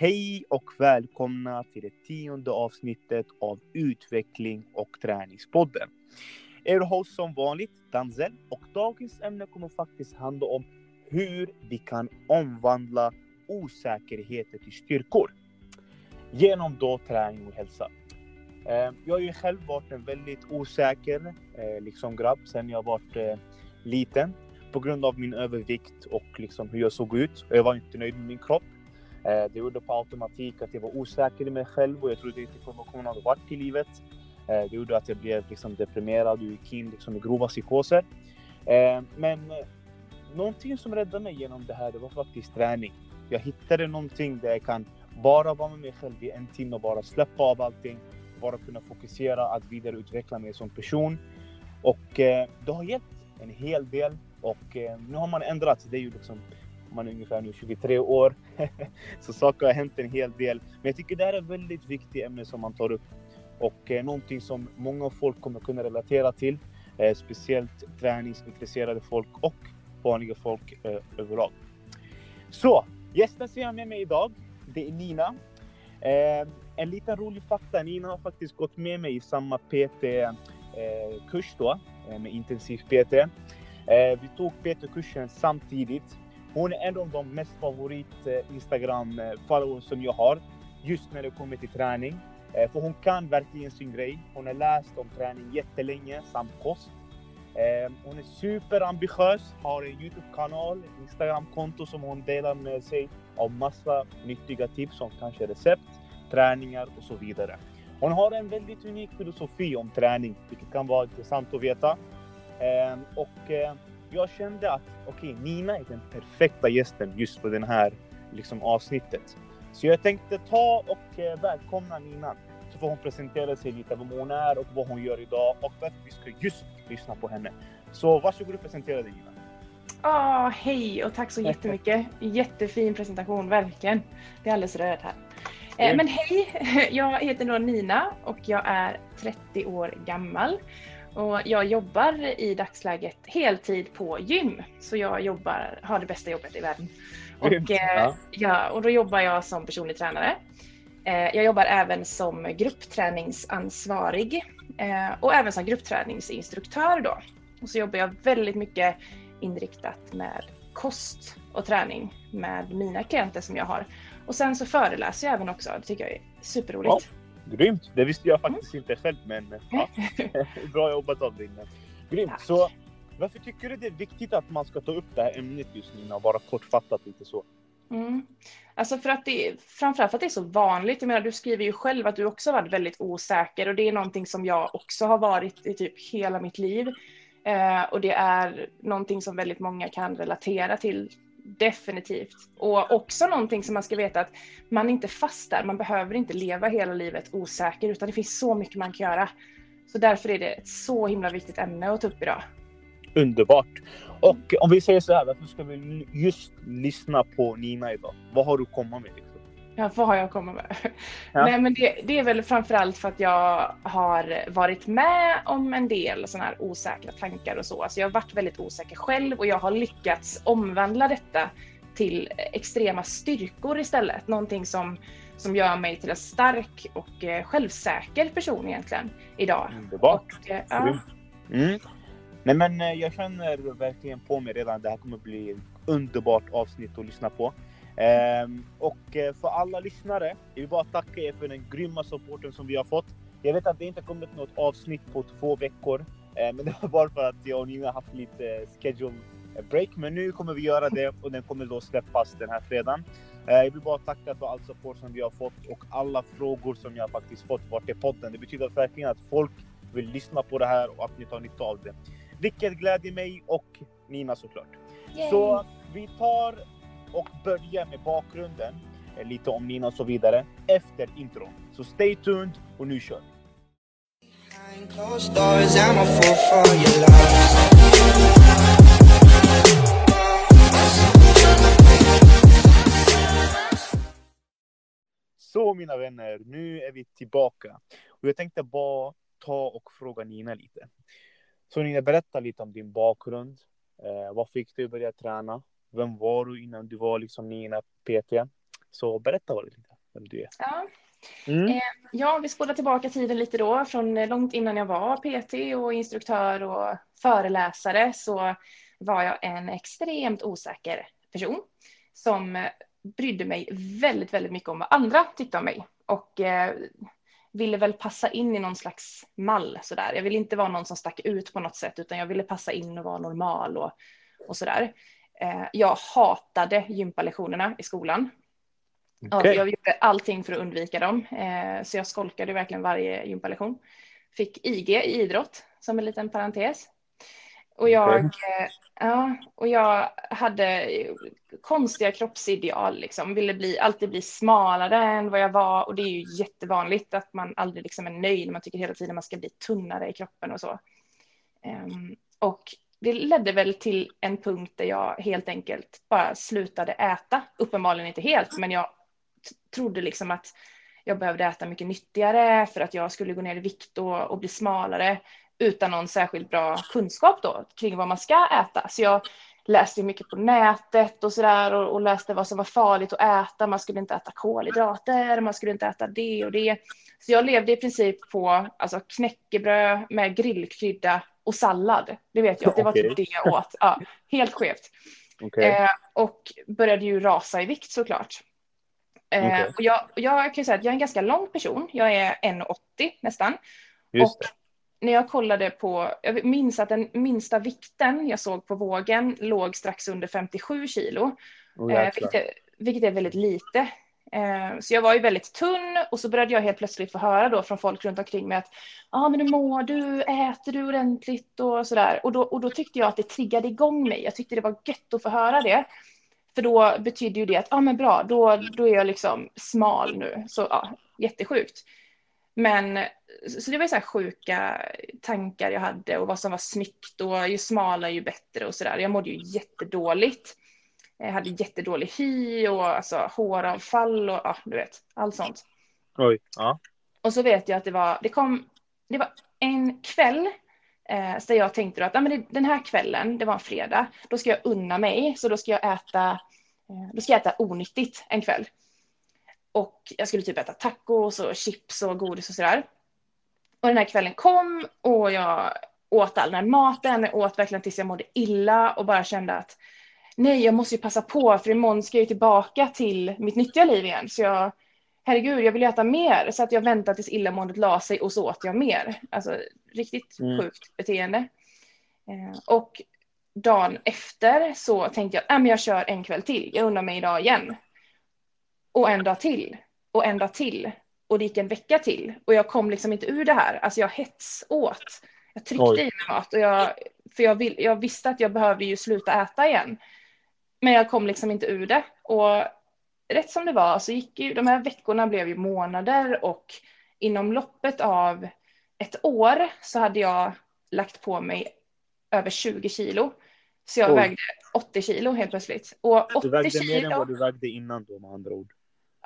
Hej och välkomna till det tionde avsnittet av Utveckling och träningspodden. Er host som vanligt, Danzel, och dagens ämne kommer faktiskt handla om hur vi kan omvandla osäkerheter till styrkor genom då träning och hälsa. Eh, jag har ju själv varit en väldigt osäker eh, liksom grabb sedan jag var eh, liten på grund av min övervikt och liksom hur jag såg ut. Jag var inte nöjd med min kropp. Eh, det gjorde på automatik att jag var osäker i mig själv och jag trodde inte på vad hade varit i livet. Eh, det gjorde att jag blev liksom deprimerad och gick in liksom i grova psykoser. Eh, men någonting som räddade mig genom det här, det var faktiskt träning. Jag hittade någonting där jag kan bara vara med mig själv i en timme och bara släppa av allting bara kunna fokusera att vidareutveckla mig som person. Och eh, det har hjälpt en hel del och eh, nu har man ändrat. Det är ju liksom, man är ungefär nu 23 år, så saker har hänt en hel del. Men jag tycker det här är ett väldigt viktigt ämne som man tar upp och eh, någonting som många folk kommer kunna relatera till. Eh, speciellt träningsintresserade folk och vanliga folk eh, överlag. Så gästen som jag har med mig idag, det är Nina. Eh, en liten rolig fakta. Nina har faktiskt gått med mig i samma PT-kurs eh, då, eh, med intensiv PT. Eh, vi tog PT-kursen samtidigt. Hon är en av de mest favorit eh, Instagram-followers eh, som jag har, just när det kommer till träning. Eh, för hon kan verkligen sin grej. Hon har läst om träning jättelänge, samt kost. Ehm, hon är superambitiös, har en Youtube-kanal, Instagram-konto som hon delar med sig av massa nyttiga tips som kanske recept träningar och så vidare. Hon har en väldigt unik filosofi om träning, vilket kan vara intressant att veta. Ehm, och jag kände att okej, okay, Nina är den perfekta gästen just för det här liksom, avsnittet. Så jag tänkte ta och eh, välkomna Nina. Så får hon presentera sig lite, vem hon är och vad hon gör idag och varför vi ska just lyssna på henne. Så varsågod och presentera dig Nina. Oh, hej och tack så jättemycket. Jättefin presentation, verkligen. Det är alldeles röd här. Eh, men hej, jag heter då Nina och jag är 30 år gammal. Och jag jobbar i dagsläget heltid på gym. Så jag jobbar, har det bästa jobbet i världen. Och, eh, ja. ja. och då jobbar jag som personlig tränare. Eh, jag jobbar även som gruppträningsansvarig och även som gruppträningsinstruktör då. Och så jobbar jag väldigt mycket inriktat med kost och träning med mina klienter som jag har. Och sen så föreläser jag även också. Det tycker jag är superroligt. Ja, grymt! Det visste jag faktiskt mm. inte själv, men ja, bra jobbat av dig. Grymt! Tack. Så varför tycker du det är viktigt att man ska ta upp det här ämnet just nu och bara kortfattat lite så? Mm. Alltså för att det, framförallt för att det är så vanligt. Jag menar, du skriver ju själv att du också varit väldigt osäker och det är någonting som jag också har varit i typ hela mitt liv. Eh, och det är någonting som väldigt många kan relatera till Definitivt. Och också någonting som man ska veta att man inte fastar. Man behöver inte leva hela livet osäker utan det finns så mycket man kan göra. Så därför är det ett så himla viktigt ämne att ta upp idag. Underbart! Och om vi säger så här, varför ska vi just lyssna på Nina idag? Vad har du att komma med? Ja, vad har jag att komma med? Ja. Nej, men det, det, är väl framförallt för att jag har varit med om en del sådana här osäkra tankar och så. Alltså jag har varit väldigt osäker själv och jag har lyckats omvandla detta till extrema styrkor istället. Någonting som, som gör mig till en stark och eh, självsäker person egentligen idag. Underbart! Och, eh, ja. mm. Nej men eh, jag känner verkligen på mig redan att det här kommer bli ett underbart avsnitt att lyssna på. Ehm, och eh, för alla lyssnare, jag vill bara tacka er för den grymma supporten som vi har fått. Jag vet att det inte kommit något avsnitt på två veckor, eh, men det var bara för att jag och Nina har haft lite schedule break. Men nu kommer vi göra det och den kommer då släppas den här fredagen. Eh, jag vill bara tacka för all support som vi har fått och alla frågor som jag faktiskt fått vart är podden. Det betyder verkligen att folk vill lyssna på det här och att ni tar nytta av det. Vilket gläder mig och Nina såklart. Yay. Så vi tar och börja med bakgrunden, eh, lite om Nina och så vidare, efter intron. Så stay tuned och nu kör Så mina vänner, nu är vi tillbaka. Och jag tänkte bara ta och fråga Nina lite. Så Nina, berätta lite om din bakgrund. Eh, vad fick du börja träna? Vem var du innan du var liksom Nina PT? Så berätta vad lite vem du är. Ja. Mm. Eh, ja, vi spolar tillbaka tiden lite då, från långt innan jag var PT och instruktör och föreläsare så var jag en extremt osäker person som brydde mig väldigt, väldigt mycket om vad andra tyckte om mig och eh, ville väl passa in i någon slags mall sådär. Jag ville inte vara någon som stack ut på något sätt utan jag ville passa in och vara normal och, och sådär. Eh, jag hatade gympalektionerna i skolan. Okay. jag gjorde allting för att undvika dem, eh, så jag skolkade verkligen varje gympalektion. Fick IG i idrott som en liten parentes. Och jag, okay. ja, och jag hade konstiga kroppsideal, liksom. ville bli, alltid bli smalare än vad jag var. Och det är ju jättevanligt att man aldrig liksom är nöjd. Man tycker hela tiden man ska bli tunnare i kroppen och så. Um, och det ledde väl till en punkt där jag helt enkelt bara slutade äta. Uppenbarligen inte helt, men jag trodde liksom att jag behövde äta mycket nyttigare för att jag skulle gå ner i vikt och, och bli smalare utan någon särskilt bra kunskap då kring vad man ska äta. Så jag läste mycket på nätet och sådär och, och läste vad som var farligt att äta. Man skulle inte äta kolhydrater, man skulle inte äta det och det. Så jag levde i princip på alltså, knäckebröd med grillkrydda och sallad. Det vet jag, det var typ det jag åt. Ja, helt skevt. Okay. Eh, och började ju rasa i vikt såklart. Eh, okay. och jag, jag kan säga att jag är en ganska lång person. Jag är 1,80 nästan. Just och det när jag kollade på, jag minns att den minsta vikten jag såg på vågen låg strax under 57 kilo, oh, eh, vilket, vilket, är, väldigt lite. Eh, så jag var ju väldigt tunn och så började jag helt plötsligt få höra då från folk runt omkring mig att ja ah, men hur mår du, äter du ordentligt och sådär. Och då, och då tyckte jag att det triggade igång mig, jag tyckte det var gött att få höra det. För då betydde ju det att, ja ah, men bra, då, då är jag liksom smal nu, så ja, jättesjukt. Men så det var så här sjuka tankar jag hade och vad som var snyggt och ju smalare ju bättre och så där. Jag mådde ju jättedåligt. Jag hade jättedålig hy och alltså håravfall och ja, du vet, allt sånt. Oj, ja. Och så vet jag att det var, det kom, det var en kväll eh, där jag tänkte att ah, men det, den här kvällen, det var en fredag, då ska jag unna mig, så då ska jag äta, eh, då ska jag äta onyttigt en kväll. Och jag skulle typ äta tacos och chips och godis och sådär. Och den här kvällen kom och jag åt all den här maten, jag åt verkligen tills jag mådde illa och bara kände att nej, jag måste ju passa på för imorgon ska jag ju tillbaka till mitt nyttiga liv igen. Så jag, herregud, jag vill äta mer. Så att jag väntade tills illamåendet la sig och så åt jag mer. Alltså riktigt mm. sjukt beteende. Eh, och dagen efter så tänkte jag, äh, jag kör en kväll till, jag undrar mig idag igen. Och en dag till och en dag till och det gick en vecka till och jag kom liksom inte ur det här. Alltså jag hetsåt. Jag tryckte Oj. i mig mat och jag, för jag, vill, jag visste att jag behövde ju sluta äta igen. Men jag kom liksom inte ur det och rätt som det var så gick ju de här veckorna blev ju månader och inom loppet av ett år så hade jag lagt på mig över 20 kilo. Så jag Oj. vägde 80 kilo helt plötsligt. Och 80 du vägde kilo... mer än vad du vägde innan då med andra ord.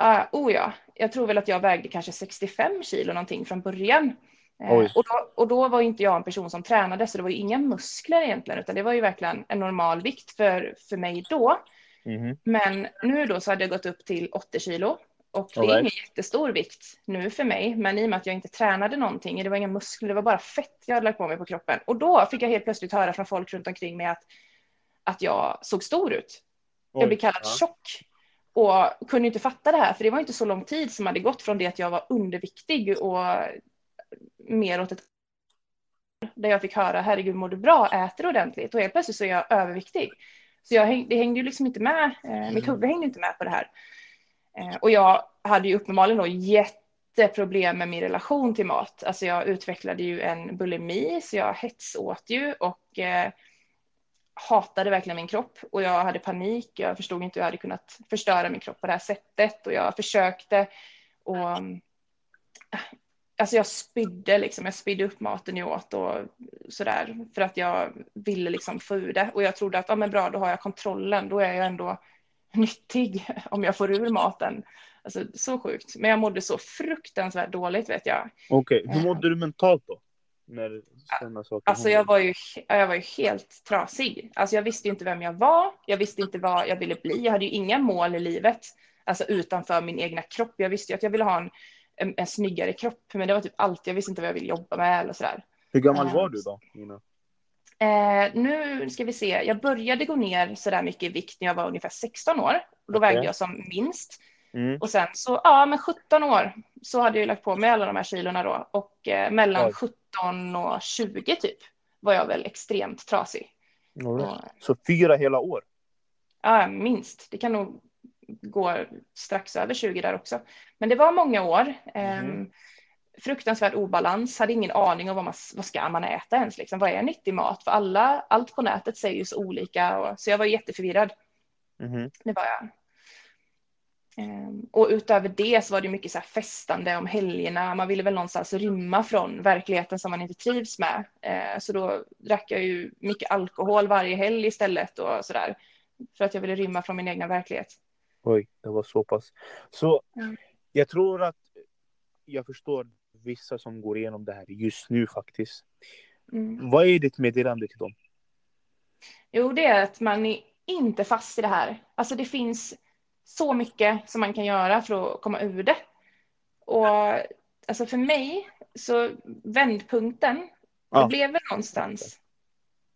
Uh, oh ja, jag tror väl att jag vägde kanske 65 kilo någonting från början. Uh, och, då, och då var inte jag en person som tränade så det var ju inga muskler egentligen utan det var ju verkligen en normal vikt för, för mig då. Mm. Men nu då så hade jag gått upp till 80 kilo och det är right. ingen jättestor vikt nu för mig, men i och med att jag inte tränade någonting, det var inga muskler, det var bara fett jag hade lagt på mig på kroppen. Och då fick jag helt plötsligt höra från folk runt omkring mig att, att jag såg stor ut. Oj, jag blev kallad ja. tjock och kunde inte fatta det här, för det var inte så lång tid som hade gått från det att jag var underviktig och mer åt ett där jag fick höra herregud mår du bra, äter ordentligt och helt plötsligt så är jag överviktig. Så jag häng, det hängde ju liksom inte med, eh, mitt huvud hängde inte med på det här. Eh, och jag hade ju uppenbarligen då jätteproblem med min relation till mat. Alltså jag utvecklade ju en bulimi, så jag hetsåt ju och eh, hatade verkligen min kropp och jag hade panik. Jag förstod inte hur jag hade kunnat förstöra min kropp på det här sättet och jag försökte och alltså jag spydde liksom, jag spydde upp maten jag åt och sådär för att jag ville liksom få ur det och jag trodde att ja men bra då har jag kontrollen, då är jag ändå nyttig om jag får ur maten. Alltså så sjukt, men jag mådde så fruktansvärt dåligt vet jag. Okej, okay. hur eh. mådde du mentalt då? När sådana saker alltså jag var, ju, jag var ju helt trasig. Alltså jag visste ju inte vem jag var. Jag visste inte vad jag ville bli. Jag hade ju inga mål i livet. alltså utanför min egna kropp. Jag visste ju att jag ville ha en, en, en snyggare kropp, men det var typ allt. Jag visste inte vad jag ville jobba med eller sådär. Hur gammal Eh, var du då, Nina? Eh, nu ska vi se, jag började gå ner sådär mycket i vikt när jag var ungefär 16 år. Och då Okej. vägde jag som minst. Mm. Och sen så, ja men 17 år så hade jag lagt på mig alla de här kilorna då. Och eh, mellan Oj. 17 och 20 typ var jag väl extremt trasig. Right. Och, Så fyra hela år? ja, minst. Det kan nog gå strax över 20 där också. Men det var många år. Ehm, Mhm. fruktansvärd obalans, hade ingen aning om vad, man, vad ska man äta ens. Liksom. Vad är nyttig mat? För alla, allt på nätet säger ju så olika. Och, så jag var jätteförvirrad. Mhm. Det var jag. Ehm, och utöver det så var det mycket så här festande om helgerna. Man ville väl någonstans rymma från verkligheten som man inte trivs med. Eh, så då drack jag ju mycket alkohol varje helg istället och sådär. För att jag ville rymma från min egna verklighet. Oj, det var så pass. Så Ja. jag tror att jag förstår vissa som går igenom det här just nu faktiskt. Mm. Vad är ditt meddelande till dem? Jo, det är att man är inte fast i det här. Alltså det finns så mycket som man kan göra för att komma ur det. Och alltså för mig så vändpunkten, det Ja. blev väl någonstans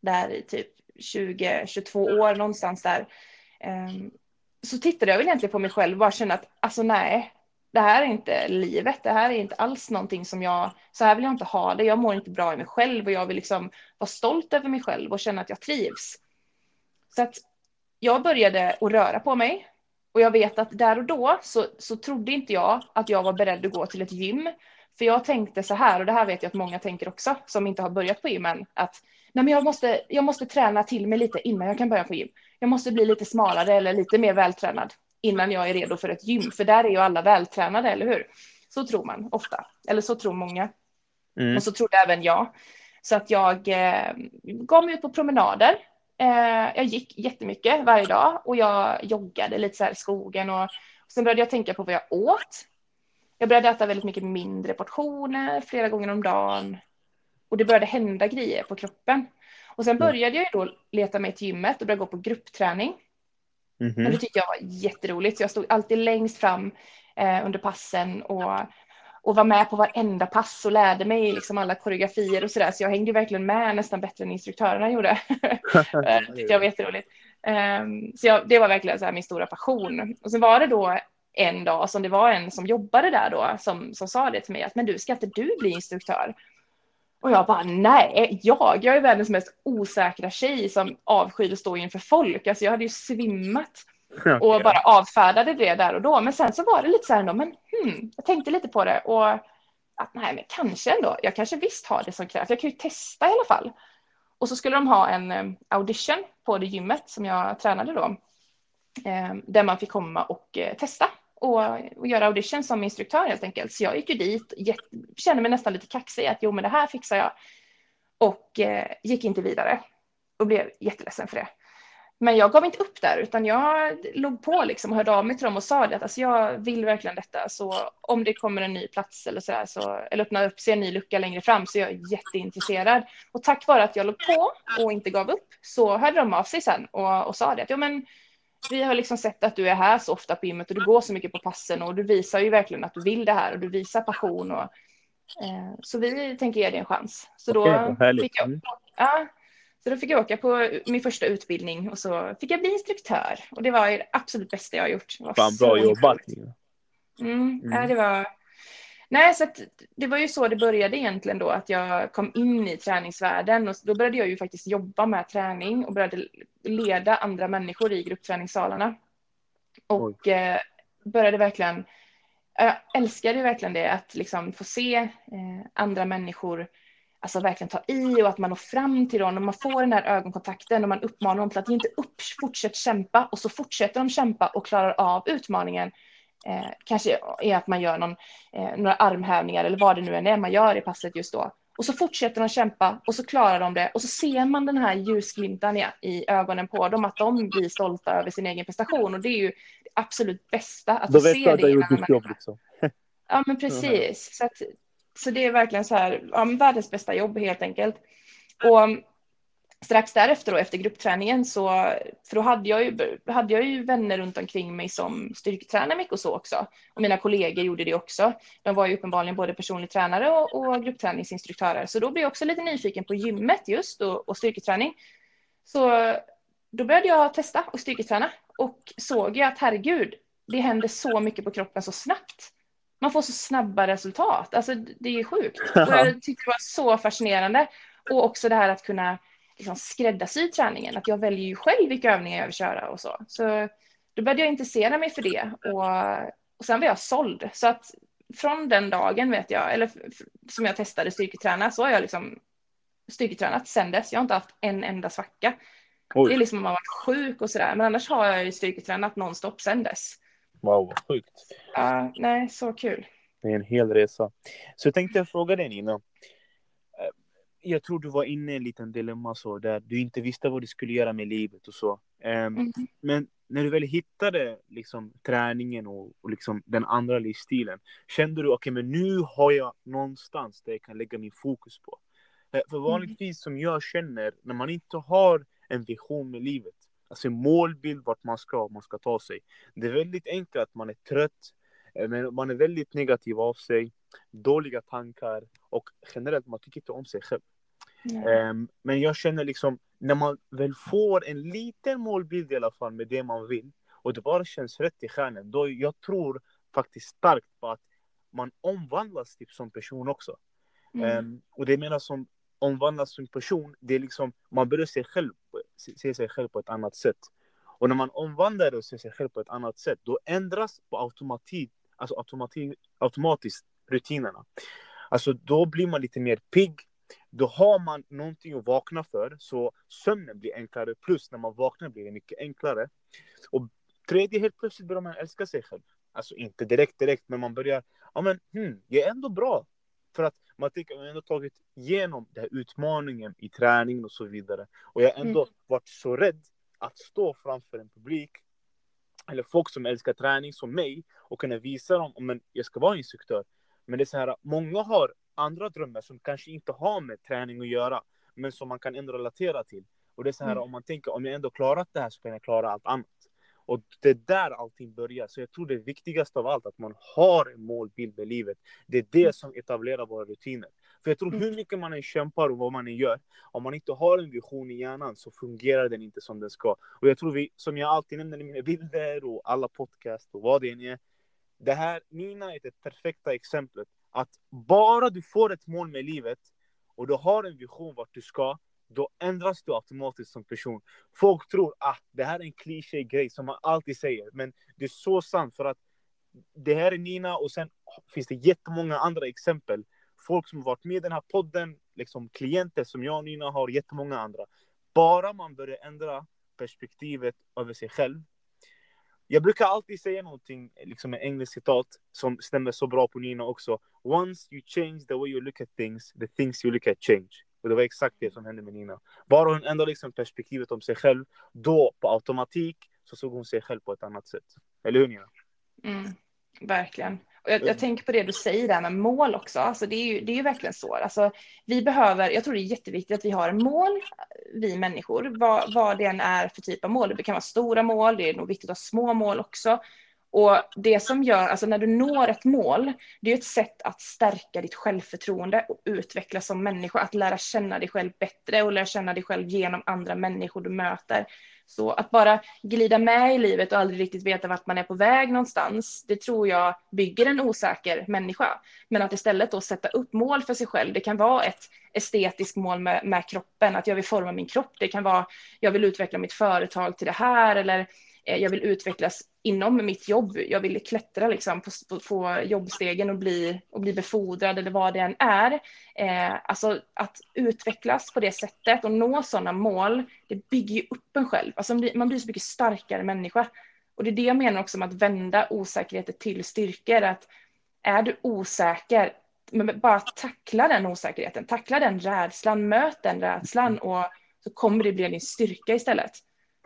där i typ 20-22 år någonstans där. Ehm, så tittade jag väl egentligen på mig själv och bara kände att alltså nej, det här är inte livet. Det här är inte alls någonting som jag, så här vill jag inte ha det. Jag mår inte bra i mig själv och jag vill liksom vara stolt över mig själv och känna att jag trivs. Så att jag började att röra på mig och jag vet att där och då så, så trodde inte jag att jag var beredd att gå till ett gym. För jag tänkte så här, och det här vet jag att många tänker också, som inte har börjat på gym än, att nej men jag, måste, jag måste träna till mig lite innan jag kan börja på gym. Jag måste bli lite smalare eller lite mer vältränad innan jag är redo för ett gym, för där är ju alla vältränade, eller hur? Så tror man ofta, eller så tror många. Mm. Och så trodde även jag. Så att jag eh, gav mig ut på promenader. Eh, jag gick jättemycket varje dag och jag joggade lite så här i skogen. Och, och sen började jag tänka på vad jag åt. Jag började äta väldigt mycket mindre portioner flera gånger om dagen. Och det började hända grejer på kroppen. Och sen började jag då leta mig till gymmet och började gå på gruppträning. Och Mhm. det tyckte jag var jätteroligt. Så jag stod alltid längst fram eh, under passen och, och var med på varenda pass och lärde mig liksom alla koreografier och sådär. Så jag hängde verkligen med nästan bättre än instruktörerna gjorde. Eh, det tyckte jag var jätteroligt. Um, så jag, det var verkligen så min stora passion. Och sen var det då en dag som det var en som jobbade där då som, som sa det till mig att men du, ska inte du bli instruktör? Och jag bara nej, jag, jag är världens mest osäkra tjej som avskyr att stå inför folk. Alltså jag hade ju svimmat och Okej. bara avfärdade det där och då. Men sen så var det lite så här ändå, men hmm, jag tänkte lite på det och att nej, men kanske ändå, jag kanske visst har det som krävs. Jag kan ju testa i alla fall. Och så skulle de ha en eh, audition på det gymmet som jag tränade då. Eh, där man fick komma och eh, testa och, och göra audition som instruktör helt enkelt. Så jag gick ju dit, get, kände mig nästan lite kaxig att jo men det här fixar jag. Och eh, gick inte vidare och blev jätteledsen för det. Men jag gav inte upp där utan jag låg på liksom och hörde av mig till dem och sa det att alltså, jag vill verkligen detta så om det kommer en ny plats eller så, där, så eller öppnar upp sig en ny lucka längre fram så är jag jätteintresserad. Och tack vare att jag låg på och inte gav upp så hörde de av sig sen och, och sa det att jo, men vi har liksom sett att du är här så ofta på gymmet och du går så mycket på passen och du visar ju verkligen att du vill det här och du visar passion och eh, så vi tänker ge dig en chans. Så då Okej, fick jag Mm. Ja, så då fick jag åka på min första utbildning och så fick jag bli instruktör. Och det var ju det absolut bästa jag har gjort. Det var Fan, bra jobbat. Mm, Mm. Ja, det var... Nej, så det var ju så det började egentligen då, att jag kom in i träningsvärlden och då började jag ju faktiskt jobba med träning och började leda andra människor i gruppträningssalarna. Och eh, började verkligen, jag älskade ju verkligen det, att liksom få se eh, andra människor alltså verkligen ta i och att man når fram till dem och man får den här ögonkontakten och man uppmanar dem till att ge inte upp, fortsätt kämpa och så fortsätter de kämpa och klarar av utmaningen. Eh, kanske är att man gör någon, eh, några armhävningar eller vad det nu än är man gör i passet just då. Och så fortsätter de kämpa och så klarar de det och så ser man den här ljusglimten i, i ögonen på dem att de blir stolta över sin egen prestation och det är ju det absolut bästa att Då få vet du att du det har gjort ditt jobb liksom. Ja, men precis. Så, att, så det är verkligen så här, ja, världens bästa jobb helt enkelt. Och strax därefter då, efter gruppträningen så, för då hade jag, ju, hade jag ju vänner runt omkring mig som styrketränar mycket och så också. Och mina kollegor gjorde det också. De var ju uppenbarligen både personlig tränare och, och gruppträningsinstruktörer. Så då blev jag också lite nyfiken på gymmet just och, och styrketräning. Så då började jag testa och styrketräna och såg ju att herregud, det händer så mycket på kroppen så snabbt. Man får så snabba resultat. Alltså det är sjukt. Och jag tyckte det var så fascinerande. Och också det här att kunna liksom skräddarsy träningen. Att jag väljer ju själv vilka övningar jag vill köra och så. Så då började jag intressera mig för det. Och, och sen var jag såld. Så att från den dagen vet jag, eller som jag testade styrketräna, så har jag liksom styrketränat sen dess. Jag har inte haft en enda svacka. Oj. Det är liksom om man varit sjuk och sådär. Men annars har jag ju styrketränat nonstop sen dess. Wow, vad sjukt. Ja, nej, så kul. Det är en hel resa. Så jag tänkte fråga dig Nina. Jag tror du var inne i en liten dilemma så där du inte visste vad du skulle göra med livet och så. Um, mm. Men när du väl hittade liksom träningen och, och liksom den andra livsstilen, kände du okej, okay, men nu har jag någonstans där jag kan lägga min fokus på. Eh, för vanligtvis som jag känner, när man inte har en vision med livet, alltså en målbild vart man ska, man ska ta sig. Det är väldigt enkelt att man är trött, eh, men man är väldigt negativ av sig, dåliga tankar och generellt man tycker inte om sig själv. Mm. Men jag känner liksom, när man väl får en liten målbild i alla fall med det man vill och det bara känns rätt i stjärnan, då jag tror faktiskt starkt på att man omvandlas typ som person också. Mm. Um, och det menar som omvandlas som person, det är liksom, man börjar se, själv, se sig själv på ett annat sätt. Och när man omvandlar och ser sig själv på ett annat sätt, då ändras på automatik, alltså automatik, automatiskt rutinerna. Alltså då blir man lite mer pigg, då har man någonting att vakna för, så sömnen blir enklare, plus när man vaknar blir det mycket enklare. Och tredje, helt plötsligt börjar man älska sig själv. Alltså inte direkt, direkt, men man börjar, ja men, hmm, jag är ändå bra. För att man tänker, jag har ändå tagit igenom den här utmaningen i träningen och så vidare. Och jag har ändå mm. varit så rädd att stå framför en publik eller folk som älskar träning som mig och kunna visa dem om jag ska vara instruktör. Men det är så här, många har andra drömmar som kanske inte har med träning att göra, men som man kan ändå relatera till. Och det är så här, mm. om man tänker om jag ändå klarat det här så kan jag klara allt annat. Och det är där allting börjar. Så jag tror det viktigaste av allt att man har en målbild med livet. Det är det mm. som etablerar våra rutiner. För jag tror mm. hur mycket man än kämpar och vad man än gör, om man inte har en vision i hjärnan så fungerar den inte som den ska. Och jag tror vi, som jag alltid nämner i mina bilder och alla podcast och vad det än är. Det här, Nina är det perfekta exemplet. Att bara du får ett mål med livet och du har en vision vart du ska, då ändras du automatiskt som person. Folk tror att ah, det här är en kliché grej som man alltid säger, men det är så sant för att det här är Nina och sen finns det jättemånga andra exempel. Folk som har varit med i den här podden, liksom klienter som jag och Nina har, jättemånga andra. Bara man börjar ändra perspektivet över sig själv. Jag brukar alltid säga någonting, liksom en engelsk citat som stämmer så bra på Nina också. Once you change the way you look at things, the things you look at change. Och det var exakt det som hände med Nina. Bara hon ändrade liksom perspektivet om sig själv, då på automatik så såg hon sig själv på ett annat sätt. Eller hur Nina? Mm, verkligen. Och jag, jag, mm. tänker på det du säger där med mål också. Alltså det, är ju, det är ju verkligen så. Alltså, vi behöver, jag tror det är jätteviktigt att vi har mål, vi människor, vad, vad det än är för typ av mål. Det kan vara stora mål, det är nog viktigt att ha små mål också. Och det som gör, alltså när du når ett mål, det är ett sätt att stärka ditt självförtroende och utvecklas som människa, att lära känna dig själv bättre och lära känna dig själv genom andra människor du möter. Så att bara glida med i livet och aldrig riktigt veta vart man är på väg någonstans, det tror jag bygger en osäker människa. Men att istället då sätta upp mål för sig själv, det kan vara ett estetiskt mål med, med kroppen, att jag vill forma min kropp, det kan vara jag vill utveckla mitt företag till det här eller eh, jag vill utvecklas inom mitt jobb. Jag vill klättra liksom på, på, på jobbstegen och bli, och bli befordrad eller vad det än är. Eh, alltså att utvecklas på det sättet och nå sådana mål, det bygger ju upp en själv. Alltså man blir, man blir så mycket starkare människa. Och det är det jag menar också med att vända osäkerheter till styrkor. Att är du osäker, men bara tackla den osäkerheten, tackla den rädslan, möt den rädslan och så kommer det bli din styrka istället.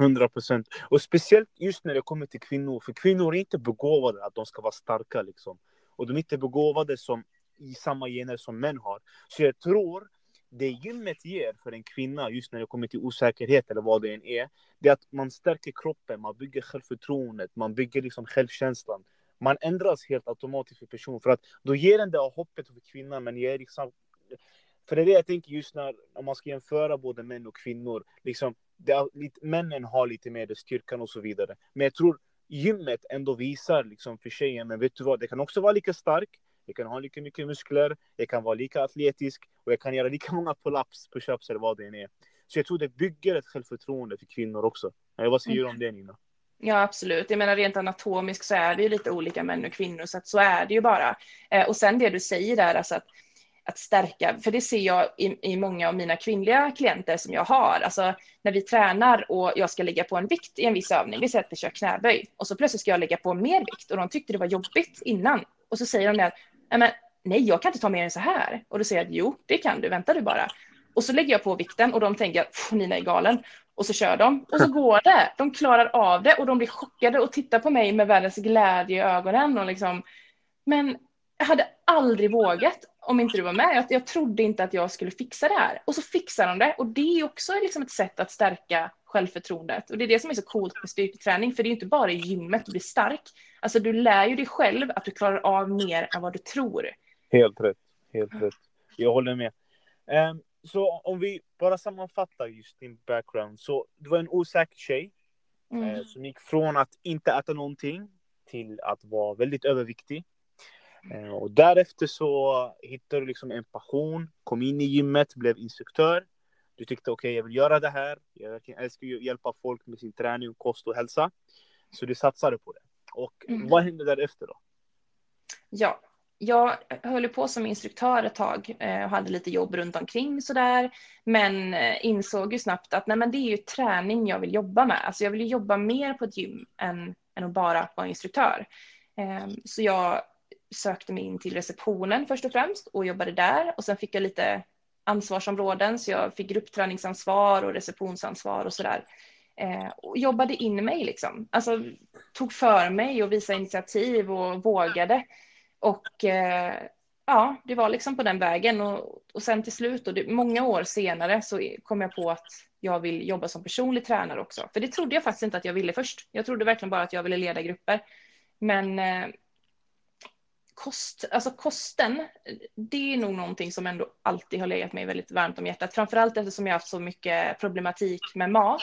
100 procent. Och speciellt just när det kommer till kvinnor, för kvinnor är inte begåvade att de ska vara starka liksom. Och de är inte begåvade som i samma gener som män har. Så jag tror det gymmet ger för en kvinna just när det kommer till osäkerhet eller vad det än är, det är att man stärker kroppen, man bygger självförtroendet, man bygger liksom självkänslan. Man ändras helt automatiskt för person för att då ger den det hoppet för kvinnan men ger liksom för det är det jag tänker just när, om man ska jämföra både män och kvinnor. Liksom, det är lite, männen har lite mer styrkan och så vidare. Men jag tror gymmet ändå visar liksom för tjejen, men vet du vad, det kan också vara lika stark, jag kan ha lika mycket muskler, jag kan vara lika atletisk och jag kan göra lika många pull-ups, push-ups eller vad det än är. Så jag tror det bygger ett självförtroende för kvinnor också. Vad säger du om det Nina? Ja, absolut. Jag menar rent anatomiskt så är det ju lite olika män och kvinnor, så att så är det ju bara. Eh, och sen det du säger där, alltså att, att stärka, för det ser jag i, i många av mina kvinnliga klienter som jag har. Alltså när vi tränar och jag ska lägga på en vikt i en viss övning, vi säger att vi kör knäböj, och så plötsligt ska jag lägga på mer vikt och de tyckte det var jobbigt innan. Och så säger de men, nej, jag kan inte ta mer än så här. Och då säger jag, jo, det kan du, vänta du bara. Och så lägger jag på vikten och de tänker, Nina är galen. Och så kör de och så går det. De klarar av det och de blir chockade och tittar på mig med världens glädje i ögonen. Och liksom, men jag hade aldrig vågat om inte du var med. Jag, jag trodde inte att jag skulle fixa det här. Och så fixar de det. Och det är också liksom ett sätt att stärka självförtroendet. Och det är det som är så coolt med styrketräning. För det är inte bara i gymmet du blir stark. Alltså du lär ju dig själv att du klarar av mer än vad du tror. Helt rätt. Helt rätt. Jag håller med. Um, så om vi bara sammanfattar just din background. Så du var en osäker tjej mm. eh, som gick från att inte äta någonting till att vara väldigt överviktig. Eh, och därefter så hittade du liksom en passion, kom in i gymmet, blev instruktör. Du tyckte okej, okay, jag vill göra det här. Jag älskar att hjälpa folk med sin träning, kost och hälsa. Så du satsade på det. Och mm. vad hände därefter då? Ja, jag höll på som instruktör ett tag eh, och hade lite jobb runt omkring sådär. Men eh, insåg ju snabbt att nej, men det är ju träning jag vill jobba med. Alltså jag vill jobba mer på ett gym än, än att bara vara instruktör. Ehm, så jag sökte mig in till receptionen först och främst och jobbade där. Och sen fick jag lite ansvarsområden så jag fick gruppträningsansvar och receptionsansvar och sådär. Eh, och jobbade in mig liksom. Alltså tog för mig och visade initiativ och vågade. Och eh, ja, det var liksom på den vägen. Och, och sen till slut, och det, många år senare, så kom jag på att jag vill jobba som personlig tränare också. För det trodde jag faktiskt inte att jag ville först. Jag trodde verkligen bara att jag ville leda grupper. Men eh, kost, alltså kosten, det är nog någonting som ändå alltid har legat mig väldigt varmt om hjärtat. Framförallt eftersom jag har haft så mycket problematik med mat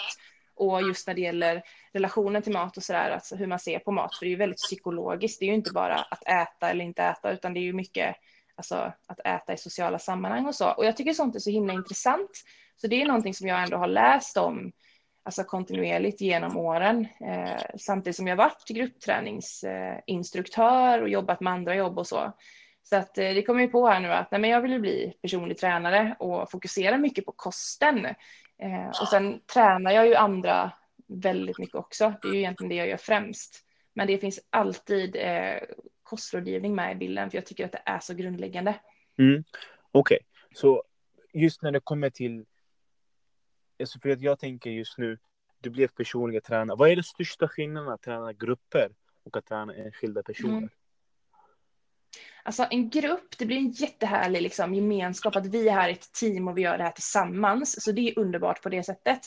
och just när det gäller relationen till mat och sådär, alltså hur man ser på mat, för det är ju väldigt psykologiskt. Det är ju inte bara att äta eller inte äta, utan det är ju mycket alltså, att äta i sociala sammanhang och så. Och jag tycker sånt är så himla intressant. Så det är någonting som jag ändå har läst om alltså kontinuerligt genom åren. Eh, samtidigt som jag varit gruppträningsinstruktör och jobbat med andra jobb och så. Så att eh, det kommer ju på här nu att nej, men jag vill bli personlig tränare och fokusera mycket på kosten. Eh, och sen tränar jag ju andra väldigt mycket också. Det är ju egentligen det jag gör främst. Men det finns alltid eh, kostrådgivning med i bilden för jag tycker att det är så grundläggande. Mm. Okej, okay. så just när det kommer till, alltså för att jag tänker just nu, du blev personliga tränare. Vad är den största skillnaden att träna grupper och att träna enskilda personer? Mm. Alltså en grupp, det blir en jättehärlig liksom, gemenskap att vi är här ett team och vi gör det här tillsammans. Så det är underbart på det sättet.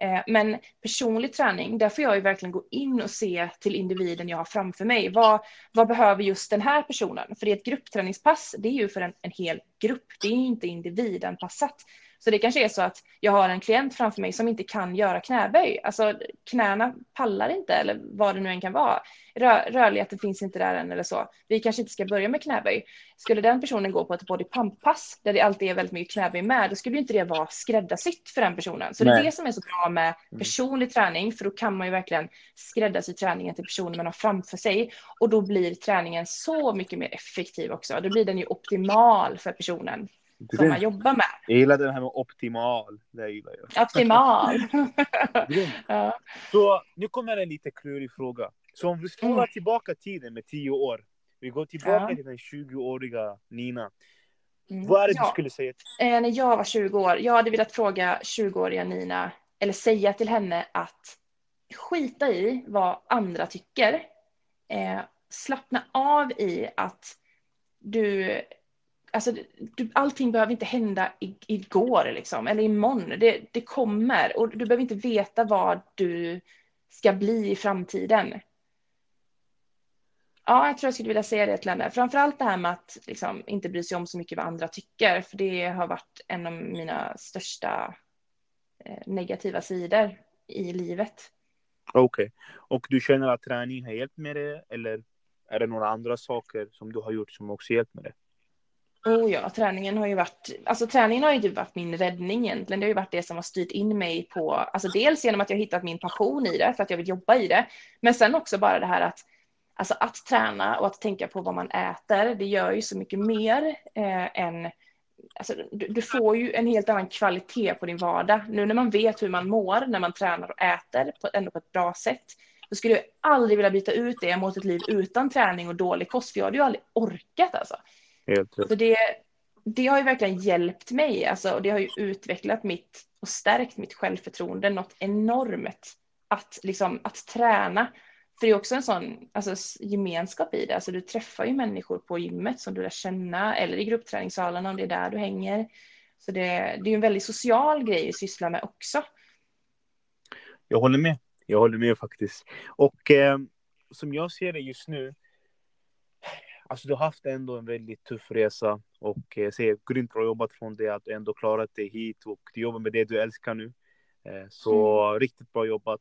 Eh, men personlig träning, där får jag ju verkligen gå in och se till individen jag har framför mig. Vad, vad behöver just den här personen? För det är ett gruppträningspass, det är ju för en, en hel grupp, det är inte individanpassat. Så det kanske är så att jag har en klient framför mig som inte kan göra knäböj. Alltså knäna pallar inte eller vad det nu än kan vara. Rör, rörligheten finns inte där än eller så. Vi kanske inte ska börja med knäböj. Skulle den personen gå på ett body pump-pass där det alltid är väldigt mycket knäböj med, då skulle inte det vara skräddarsytt för den personen. Så Nej. det är det som är så bra med mm. personlig träning, för då kan man ju verkligen skräddarsy träningen till personen man har framför sig och då blir träningen så mycket mer effektiv också. Då blir den ju optimal för personen som man jobbar med. Jag gillar det här med optimal. Det gillar jag. Optimal. ja. Så nu kommer en lite klurig fråga. Så om vi spolar mm. tillbaka tiden med tio år. Vi går tillbaka ja. till den 20-åriga Nina. Mm. Vad är det ja. du skulle säga? Eh, när jag var 20 år, jag hade velat fråga 20-åriga Nina, eller säga till henne att skita i vad andra tycker. Eh, slappna av i att du alltså, du, allting behöver inte hända i, igår liksom, eller imorgon. Det, det kommer och du behöver inte veta vad du ska bli i framtiden. Ja, jag tror jag skulle vilja säga det till henne. Framförallt det här med att liksom, inte bry sig om så mycket vad andra tycker, för det har varit en av mina största eh, negativa sidor i livet. Okej, okay. och du känner att träning har hjälpt med det, eller är det några andra saker som du har gjort som också hjälpt med det? Oh ja, träningen har ju varit, alltså träningen har ju typ varit min räddning egentligen. Det har ju varit det som har styrt in mig på, alltså dels genom att jag hittat min passion i det, för att jag vill jobba i det, men sen också bara det här att, alltså att träna och att tänka på vad man äter, det gör ju så mycket mer eh, än, alltså du, du, får ju en helt annan kvalitet på din vardag. Nu när man vet hur man mår när man tränar och äter, på, ändå på ett bra sätt, då skulle jag aldrig vilja byta ut det mot ett liv utan träning och dålig kost, för jag hade ju aldrig orkat alltså. Helt Så det, det har ju verkligen hjälpt mig, alltså, och det har ju utvecklat mitt och stärkt mitt självförtroende något enormt. Att, liksom, att träna, för det är också en sån alltså, gemenskap i det. Alltså, du träffar ju människor på gymmet som du lär känna eller i gruppträningssalarna om det är där du hänger. Så det, det är en väldigt social grej att syssla med också. Jag håller med. Jag håller med faktiskt. Och eh, som jag ser det just nu Alltså du har haft ändå en väldigt tuff resa och eh, ser grymt bra jobbat från det att du ändå klarat dig hit och du jobbar med det du älskar nu. Eh, så mm. riktigt bra jobbat.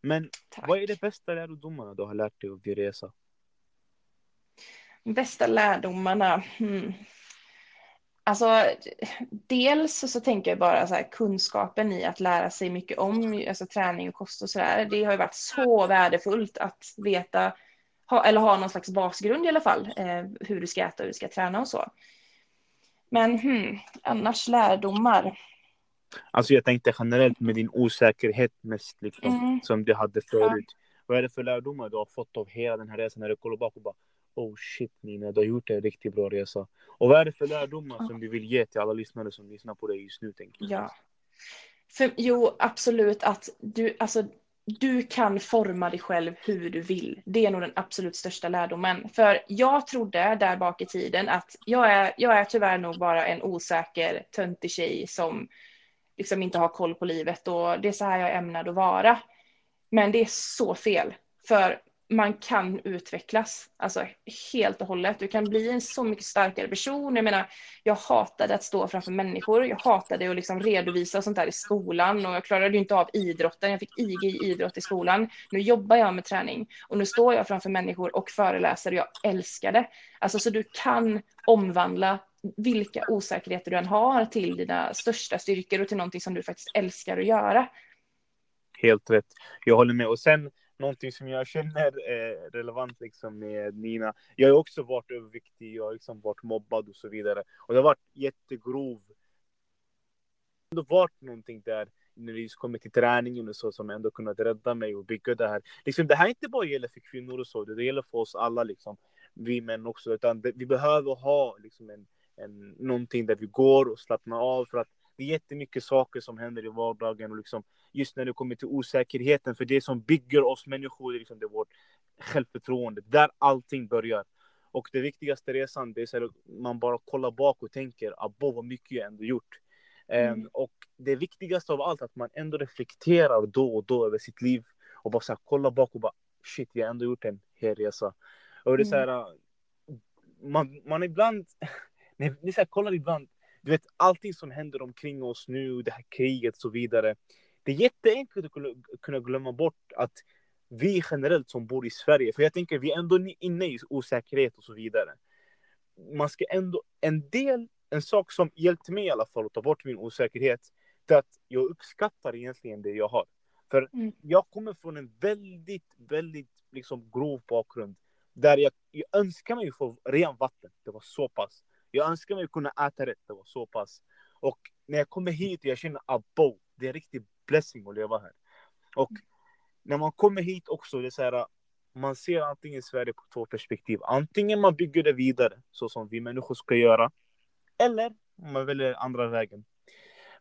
Men Tack. vad är det bästa lärdomarna du har lärt dig av din resa? Bästa lärdomarna? Hmm. Alltså, dels så, så tänker jag bara så här, kunskapen i att lära sig mycket om alltså, träning och kost och sådär. Det har ju varit så värdefullt att veta ha, eller ha någon slags basgrund i alla fall, eh, hur du ska äta och hur du ska träna och så. Men hmm, annars lärdomar. Alltså jag tänkte generellt med din osäkerhet mest liksom, mm. som du hade förut. Ja. Vad är det för lärdomar du har fått av hela den här resan när du kollar bak och bara Oh shit Nina, du har gjort en riktigt bra resa. Och vad är det för lärdomar ja. som du vill ge till alla lyssnare som lyssnar på dig just nu? Tänker jag. Ja. För, jo, absolut att du, alltså du kan forma dig själv hur du vill. Det är nog den absolut största lärdomen. För jag trodde där bak i tiden att jag är, jag är tyvärr nog bara en osäker, töntig tjej som liksom inte har koll på livet och det är så här jag är ämnad att vara. Men det är så fel. För man kan utvecklas, alltså helt och hållet. Du kan bli en så mycket starkare person. Jag menar, jag hatade att stå framför människor. Jag hatade att liksom redovisa sånt där i skolan och jag klarade ju inte av idrotten. Jag fick IG i idrott i skolan. Nu jobbar jag med träning och nu står jag framför människor och föreläser och jag älskar det. Alltså så du kan omvandla vilka osäkerheter du än har till dina största styrkor och till någonting som du faktiskt älskar att göra. Helt rätt. Jag håller med. Och sen någonting som jag känner är relevant liksom med Nina. Jag har också varit överviktig, jag har liksom varit mobbad och så vidare. Och det har varit jättegrov. Det har varit någonting där när det just kommer till träningen och så som ändå kunnat rädda mig och bygga det här. Liksom, det här inte bara gäller för kvinnor och så, det gäller för oss alla liksom. Vi män också, utan det, vi behöver ha liksom en, en, någonting där vi går och slappnar av för att det är jättemycket saker som händer i vardagen och liksom just när det kommer till osäkerheten, för det som bygger oss människor, liksom det är vårt självförtroende, där allting börjar. Och det viktigaste resan, det är så att man bara kollar bak och tänker, abo vad mycket jag ändå gjort. Ehm, mm. Um, och det viktigaste av allt, att man ändå reflekterar då och då över sitt liv och bara så här, kollar bak och bara, shit, jag har ändå gjort en hel resa. Och det är så här, mm. man, man ibland, det är så här, kollar ibland, du vet allting som händer omkring oss nu, det här kriget och så vidare. Det är jätteenkelt att kunna glömma bort att vi generellt som bor i Sverige, för jag tänker vi är ändå inne i osäkerhet och så vidare. Man ska ändå, en del, en sak som hjälpte mig i alla fall att ta bort min osäkerhet, det är att jag uppskattar egentligen det jag har. För mm. jag kommer från en väldigt, väldigt liksom grov bakgrund. Där jag, jag önskar mig få rent vatten, det var så pass. Jag önskar mig kunna äta rätt, det var så pass. Och när jag kommer hit och jag känner abo, det är en riktig blessing att leva här. Och när man kommer hit också, det är så här, man ser antingen Sverige på två perspektiv. Antingen man bygger det vidare, så som vi människor ska göra. Eller man väljer andra vägen.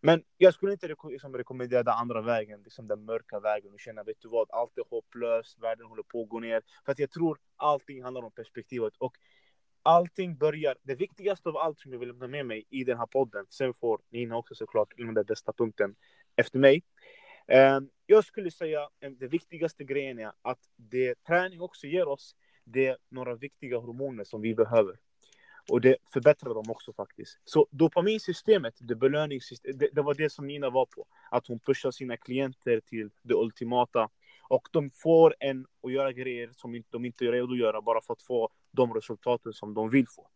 Men jag skulle inte liksom rekommendera den andra vägen, liksom den mörka vägen och känna, vet du vad, allt är hopplöst, världen håller på att gå ner. För att jag tror allting handlar om perspektivet. Och allting börjar, det viktigaste av allt som jag vill lämna med mig i den här podden, sen får Nina också såklart lämna den bästa punkten efter mig. Eh, jag skulle säga att det viktigaste grejen är att det träning också ger oss, det är några viktiga hormoner som vi behöver. Och det förbättrar dem också faktiskt. Så dopaminsystemet, det belöningssystemet, det, det var det som Nina var på. Att hon pushar sina klienter till det ultimata. Och de får en att göra grejer som de inte är redo att göra bara för att få de resultaten som de vill få.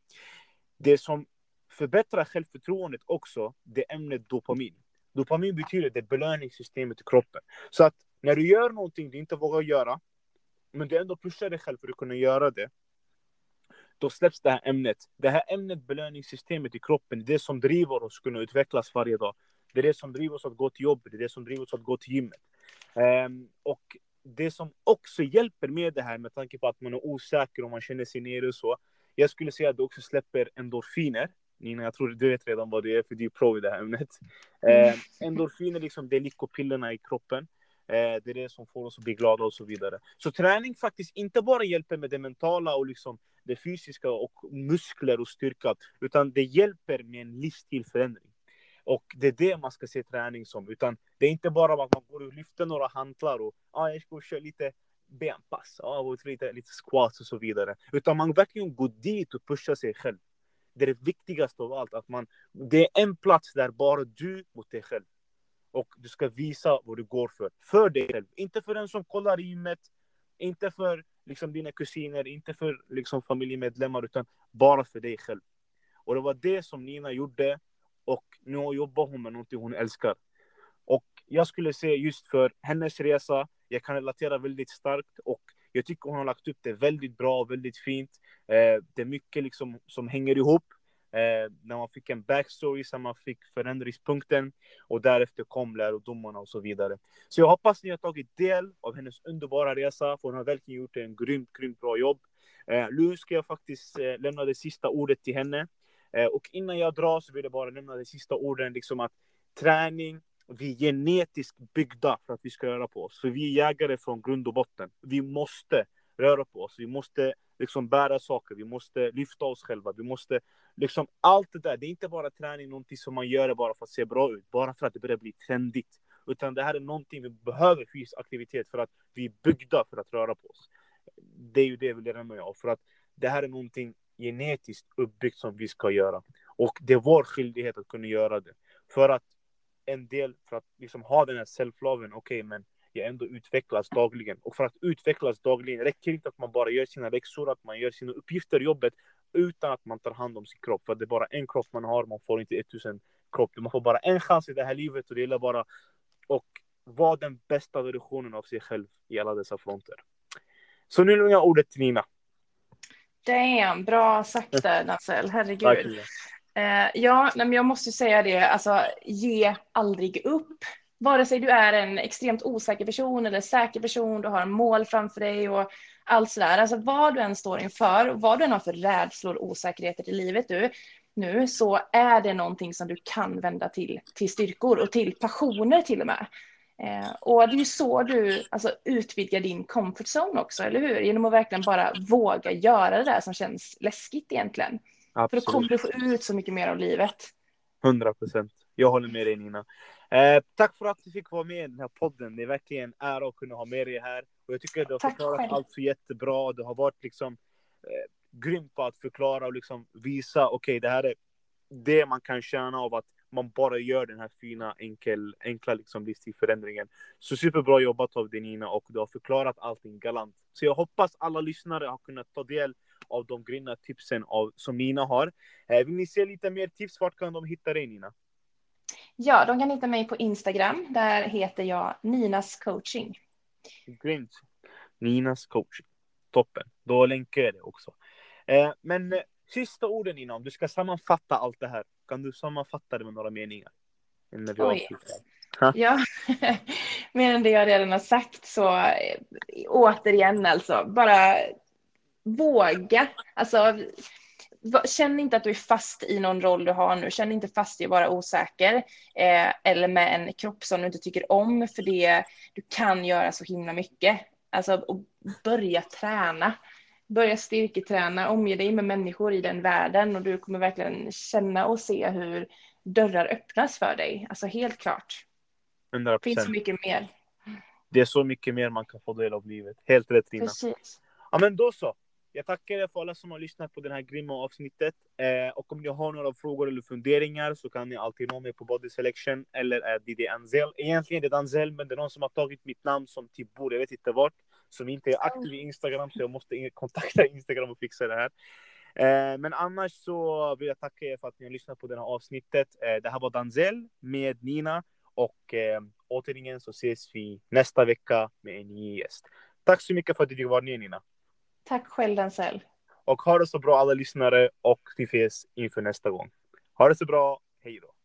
Det som förbättrar självförtroendet också, det är ämnet dopamin. Dopamin betyder det belöningssystemet i kroppen. Så att när du gör någonting du inte vågar göra, men du ändå pushar dig själv för att kunna göra det, då släpps det här ämnet. Det här ämnet, belöningssystemet i kroppen, det som driver oss att kunna utvecklas varje dag. Det är det som driver oss att gå till jobbet, det är det som driver oss att gå till gymmet. Um, och det som också hjälper med det här, med tanke på att man är osäker och man känner sig nere och så, jag skulle säga att det också släpper endorfiner. Nina, jag tror du vet redan vad det är, för du är pro i det här ämnet. Eh, endorfiner, liksom, det är lyckopillerna i kroppen. Eh, det är det som får oss att bli glada och så vidare. Så träning faktiskt inte bara hjälper med det mentala och liksom det fysiska och muskler och styrka, utan det hjälper med en livsstilförändring. Och det är det man ska se träning som, utan det är inte bara att man går och lyfter några hantlar och ah, jag ska köra lite benpass, ah, lite, lite squats och så vidare. Utan man verkligen går dit och pushar sig själv. Det är det viktigaste av allt, att man, det är en plats där bara du mot dig själv. Och du ska visa vad du går för. För dig själv, inte för den som kollar gymmet, inte för liksom, dina kusiner, inte för liksom, familjemedlemmar, utan bara för dig själv. Och det var det som Nina gjorde och nu jobbar hon med någonting hon älskar. Och jag skulle säga just för hennes resa, jag kan relatera väldigt starkt och jag tycker hon har lagt upp det väldigt bra, väldigt fint. Eh, det är mycket liksom som hänger ihop. Eh, när man fick en backstory, sen man fick förändringspunkten och därefter kom lärdomarna och så vidare. Så jag hoppas ni har tagit del av hennes underbara resa, för hon har verkligen gjort en grymt, grymt bra jobb. Eh, nu ska jag faktiskt eh, lämna det sista ordet till henne. Eh, och innan jag drar så vill jag bara nämna det sista orden, liksom att träning, vi är genetiskt byggda för att vi ska röra på oss. För vi är jägare från grund och botten. Vi måste röra på oss. Vi måste liksom bära saker. Vi måste lyfta oss själva. Vi måste liksom allt det där. Det är inte bara träning, någonting som man gör bara för att se bra ut, bara för att det börjar bli trendigt. Utan det här är någonting vi behöver fysisk aktivitet för att vi är byggda för att röra på oss. Det är ju det vi lär mig av. För att det här är någonting genetiskt uppbyggt som vi ska göra. Och det är vår skyldighet att kunna göra det. För att en del, för att liksom ha den här self-loven, okej okay, men jag ändå utvecklas dagligen. Och för att utvecklas dagligen räcker inte att man bara gör sina läxor, att man gör sina uppgifter i jobbet utan att man tar hand om sin kropp. För det är bara en kropp man har, man får inte 1000 kropp. Man får bara en chans i det här livet och det gäller bara att vara den bästa versionen av sig själv i alla dessa fronter. Så nu lämnar jag ordet till Nina. Damn, bra sagt där Nassel, herregud. Eh, ja, men jag måste säga det, alltså ge aldrig upp. Vare sig du är en extremt osäker person eller säker person, du har en mål framför dig och allt sådär. Alltså vad du än står inför, vad du än har för rädslor och osäkerheter i livet du, nu så är det någonting som du kan vända till, till styrkor och till passioner till och med. Eh, och det är ju så du alltså, utvidgar din comfort zone också, eller hur? Genom att verkligen bara våga göra det där som känns läskigt egentligen. Absolut. För då kommer du få ut så mycket mer av livet. 100 procent. Jag håller med dig Nina. Eh, tack för att du fick vara med i den här podden. Det är verkligen en ära att kunna ha med dig här. Och jag tycker att du har tack förklarat själv. allt så jättebra. Du har varit liksom eh, grym på att förklara och liksom visa, okej, okay, det här är det man kan tjäna av att man bara gör den här fina, enkel, enkla liksom livsstilförändringen. Så superbra jobbat av dig Nina och du har förklarat allting galant. Så jag hoppas alla lyssnare har kunnat ta del av de grymma tipsen av, som Nina har. Eh, vill ni se lite mer tips? Vart kan de hitta dig Nina? Ja, de kan hitta mig på Instagram. Där heter jag Ninas coaching. Grymt. Ninas coaching. Toppen. Då länkar jag det också. Eh, men eh, sista orden Nina, om du ska sammanfatta allt det här. Kan du sammanfatta det med några meningar? När vi. Ja, mer än det jag redan har sagt så eh, återigen alltså, bara våga. Alltså, känn inte att du är fast i någon roll du har nu. Känn inte fast i att vara osäker eh, eller med en kropp som du inte tycker om för det. Du kan göra så himla mycket. Alltså, och börja träna. Börja styrketräna, omge dig med människor i den världen och du kommer verkligen känna och se hur dörrar öppnas för dig. Alltså helt klart. 100%. Det finns så mycket mer. Det är så mycket mer man kan få del av livet. Helt rätt Rina. Precis. Ja men då så. Jag tackar er för alla som har lyssnat på det här grymma avsnittet. Eh, och om ni har några frågor eller funderingar så kan ni alltid nå mig på Body Selection eller det det Anzel. Egentligen är det Anzel men det är någon som har tagit mitt namn som typ bor, jag vet inte vart. Som inte är aktiv i Instagram så jag måste kontakta Instagram och fixa det här. Eh, men annars så vill jag tacka er för att ni har lyssnat på det här avsnittet. Eh, det här var Danzel med Nina och eh, återigen så ses vi nästa vecka med en ny gäst. Tack så mycket för att du fick vara med Nina. Tack själv Dansell. Och ha det så bra alla lyssnare och vi ses inför nästa gång. Ha det så bra. Hej då.